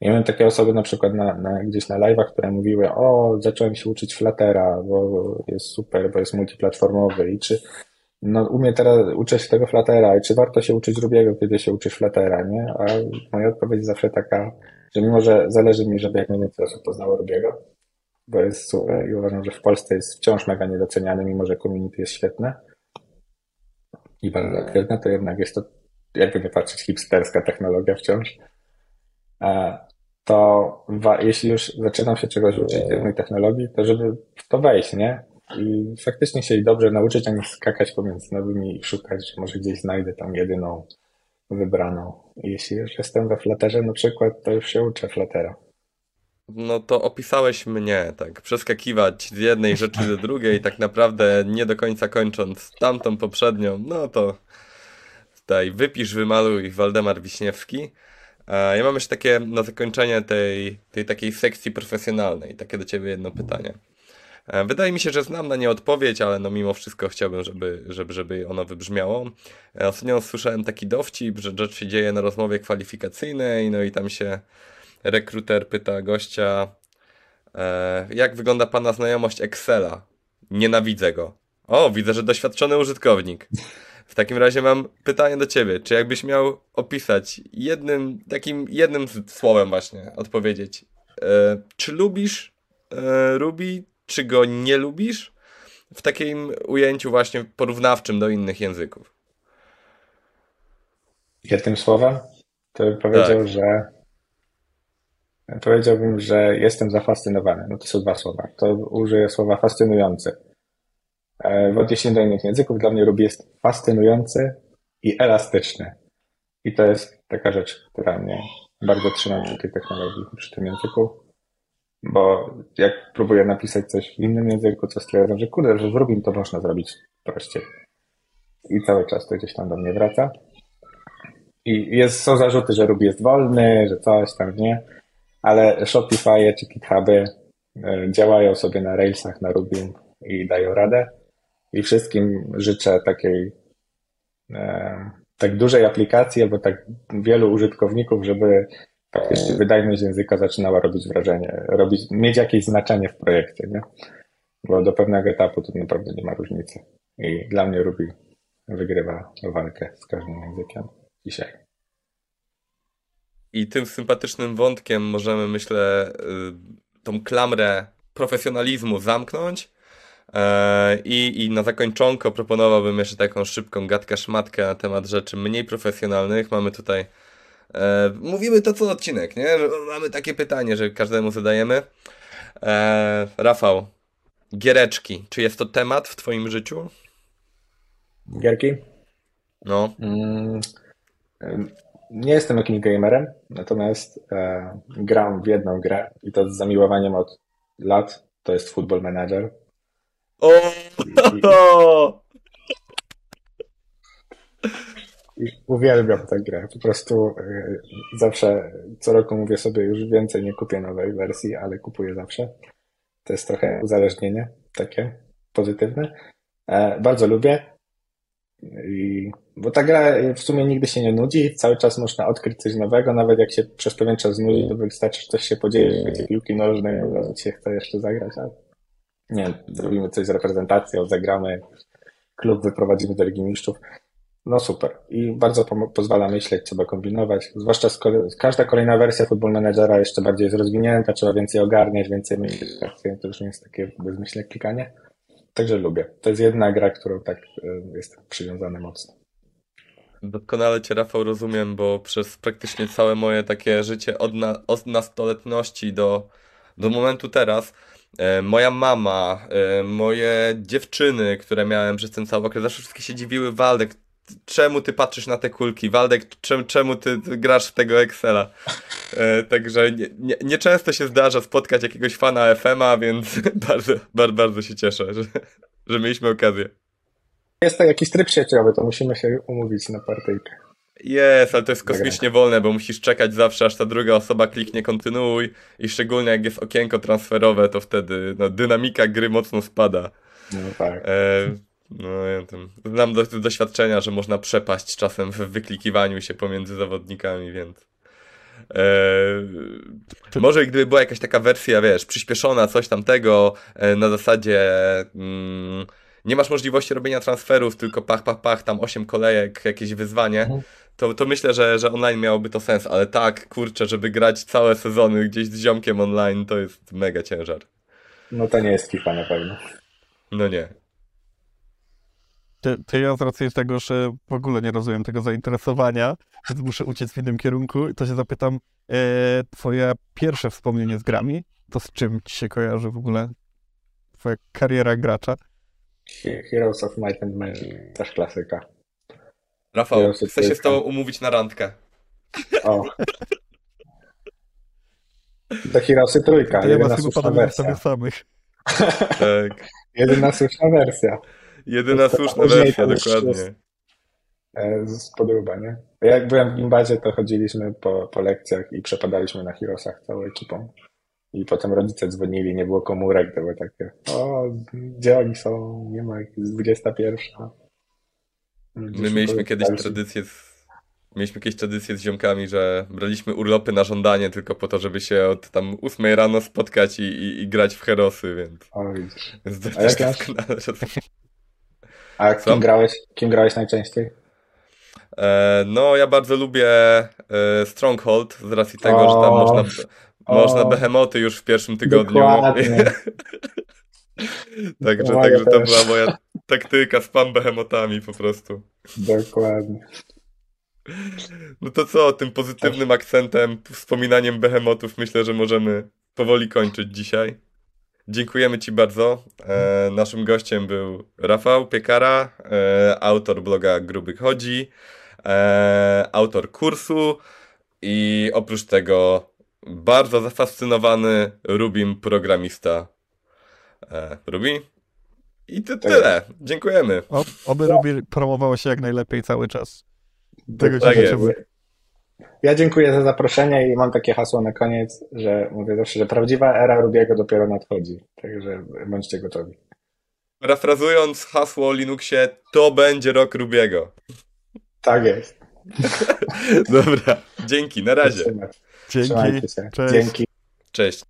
Ja miałem takie osoby na przykład na, na, gdzieś na live'ach, które mówiły, o, zacząłem się uczyć Fluttera, bo jest super, bo jest multiplatformowy i czy no, u mnie teraz uczę się tego Fluttera i czy warto się uczyć Rubiego, kiedy się uczysz Fluttera, nie? A moja odpowiedź jest zawsze taka, że mimo, że zależy mi, żeby jak najwięcej osób poznało Rubiego, bo jest super i uważam, że w Polsce jest wciąż mega niedoceniany, mimo że community jest świetne i bardzo aktywne, to jednak jest to, jakby nie patrzeć, hipsterska technologia wciąż. To jeśli już zaczynam się czegoś uczyć jednej technologii, to żeby w to wejść, nie? I faktycznie się jej dobrze nauczyć, a nie skakać pomiędzy nowymi i szukać, że może gdzieś znajdę tam jedyną wybraną. Jeśli już jestem we Flutterze na przykład, to już się uczę Fluttera. No to opisałeś mnie, tak, przeskakiwać z jednej rzeczy do drugiej, tak naprawdę nie do końca kończąc tamtą poprzednią, no to tutaj wypisz, wymaluj Waldemar Wiśniewski. Ja mam jeszcze takie na zakończenie tej, tej takiej sekcji profesjonalnej, takie do ciebie jedno pytanie. E, wydaje mi się, że znam na nie odpowiedź, ale no mimo wszystko chciałbym, żeby, żeby, żeby ono wybrzmiało. E, ostatnio słyszałem taki dowcip, że rzecz się dzieje na rozmowie kwalifikacyjnej, no i tam się rekruter pyta gościa, e, jak wygląda pana znajomość Excela? Nienawidzę go. O, widzę, że doświadczony użytkownik. W takim razie mam pytanie do ciebie. Czy jakbyś miał opisać jednym, takim jednym słowem właśnie, odpowiedzieć, czy lubisz Ruby, czy go nie lubisz, w takim ujęciu właśnie porównawczym do innych języków. Jednym słowem, to bym powiedział, tak. że powiedziałbym, że jestem zafascynowany. No to są dwa słowa. To użyję słowa fascynujący. E, w odniesieniu do innych języków dla mnie Ruby jest fascynujący i elastyczny. I to jest taka rzecz, która mnie bardzo trzyma przy tej technologii, przy tym języku. Bo jak próbuję napisać coś w innym języku, to stwierdzam, że kurde, że w to można zrobić prościej. I cały czas to gdzieś tam do mnie wraca. I jest, są zarzuty, że Ruby jest wolny, że coś tam, nie? ale Shopify czy GitHuby e, działają sobie na Railsach, na Rubim i dają radę. I wszystkim życzę takiej e, tak dużej aplikacji albo tak wielu użytkowników, żeby faktycznie wydajność języka zaczynała robić wrażenie, robić, mieć jakieś znaczenie w projekcie, nie? Bo do pewnego etapu to naprawdę nie ma różnicy. I dla mnie Ruby wygrywa walkę z każdym językiem dzisiaj. I tym sympatycznym wątkiem możemy, myślę, y, tą klamrę profesjonalizmu zamknąć. E, I, I na zakończonko proponowałbym jeszcze taką szybką gadkę-szmatkę na temat rzeczy mniej profesjonalnych. Mamy tutaj. E, mówimy to co odcinek, nie? Że Mamy takie pytanie, że każdemu zadajemy. E, Rafał, giereczki. Czy jest to temat w Twoim życiu? Gierki? No. Mm, nie jestem jakimś gamerem, natomiast e, gram w jedną grę i to z zamiłowaniem od lat. To jest Football Manager. O! I uwielbiam tę grę. Po prostu e, zawsze, co roku mówię sobie, już więcej nie kupię nowej wersji, ale kupuję zawsze. To jest trochę uzależnienie takie pozytywne. E, bardzo lubię. I, bo ta gra w sumie nigdy się nie nudzi, cały czas można odkryć coś nowego, nawet jak się przez pewien czas nudzi, to wystarczy, że coś się podzieje, wiecie, piłki nożnej, od razu się chce jeszcze zagrać, ale nie, zrobimy coś z reprezentacją, zagramy, klub wyprowadzimy do Ligi Mistrzów. No super. I bardzo pozwala myśleć, trzeba kombinować. Zwłaszcza każda kolejna wersja Football Managera jeszcze bardziej jest rozwinięta, trzeba więcej ogarniać, więcej myśleć. To już nie jest takie bezmyślne klikanie. Także lubię. To jest jedna gra, którą tak y, jestem przywiązany mocno. Doskonale Cię, Rafał, rozumiem, bo przez praktycznie całe moje takie życie od, na, od nastoletności do, do momentu teraz, e, moja mama, e, moje dziewczyny, które miałem przez ten cały okres, zawsze wszystkie się dziwiły, Waldek, czemu Ty patrzysz na te kulki? Waldek, czemu, czemu ty, ty grasz w tego Excela? E, także nie, nie, nieczęsto się zdarza spotkać jakiegoś fana FM-a, więc bardzo, bardzo, bardzo się cieszę, że, że mieliśmy okazję. Jest to jakiś tryb sieciowy, to musimy się umówić na partyjkę. Jest, ale to jest kosmicznie wolne, bo musisz czekać zawsze, aż ta druga osoba kliknie kontynuuj i szczególnie jak jest okienko transferowe, to wtedy no, dynamika gry mocno spada. No tak. E, no, ja tam, znam do, doświadczenia, że można przepaść czasem w wyklikiwaniu się pomiędzy zawodnikami, więc... E, może gdyby była jakaś taka wersja, wiesz, przyspieszona, coś tamtego, e, na zasadzie mm, nie masz możliwości robienia transferów, tylko pach, pach, pach, tam 8 kolejek, jakieś wyzwanie, Mhm. to, to myślę, że, że online miałoby to sens, ale tak, kurczę, żeby grać całe sezony gdzieś z ziomkiem online, to jest mega ciężar. No to nie jest FIFA na pewno. No nie. To, to ja z racji tego, że w ogóle nie rozumiem tego zainteresowania, więc muszę uciec w innym kierunku, to się zapytam, e, twoje pierwsze wspomnienie z grami, to z czym ci się kojarzy w ogóle twoja kariera gracza? He- Heroes of Might and Magic, też klasyka. Rafał, sobie chcę się z tobą umówić na randkę. O. To Heroesy trójka, To jedyna słuszna panowie sobie wersja. samych. Tak. Jedyna słuszna wersja. Jedyna To słuszna wersja, dokładnie. E, Z podróba, nie? Jak byłem w gimbazie, to chodziliśmy po, po lekcjach i przepadaliśmy na Heroesach całą ekipą. I potem rodzice dzwonili, nie było komórek, to były takie, o, gdzie oni są, nie ma, jest 21. My mieliśmy kiedyś tradycję z... Mieliśmy kiedyś tradycję z ziomkami, że braliśmy urlopy na żądanie tylko po to, żeby się od tam 8 rano spotkać i, i, i grać w herosy, więc... O, widzisz. więc A jak A Co? kim grałeś, kim grałeś najczęściej? E, no, ja bardzo lubię e, Stronghold z racji tego, że tam O, można, o. można behemoty już w pierwszym tygodniu. Także, także to też. była moja taktyka, spam behemotami po prostu. Dokładnie. No to co, tym pozytywnym akcentem, wspominaniem behemotów myślę, że możemy powoli kończyć dzisiaj. Dziękujemy Ci bardzo. E, naszym gościem był Rafał Piekara, e, autor bloga Gruby Chodzi, e, autor kursu i oprócz tego bardzo zafascynowany Rubim programista. E, Rubi? I to Tak tyle. Dziękujemy. O, oby Ruby promowało się jak najlepiej cały czas. Tego ci Tak. Ja dziękuję za zaproszenie i mam takie hasło na koniec, że mówię zawsze, że prawdziwa era Rubiego dopiero nadchodzi. Także bądźcie gotowi. Parafrazując hasło o Linuxie, to będzie rok Rubiego. Tak jest. Dobra, dzięki, na razie. Trzymaj- Dzięki. Trzymajcie się. Cześć. Dzięki. Cześć.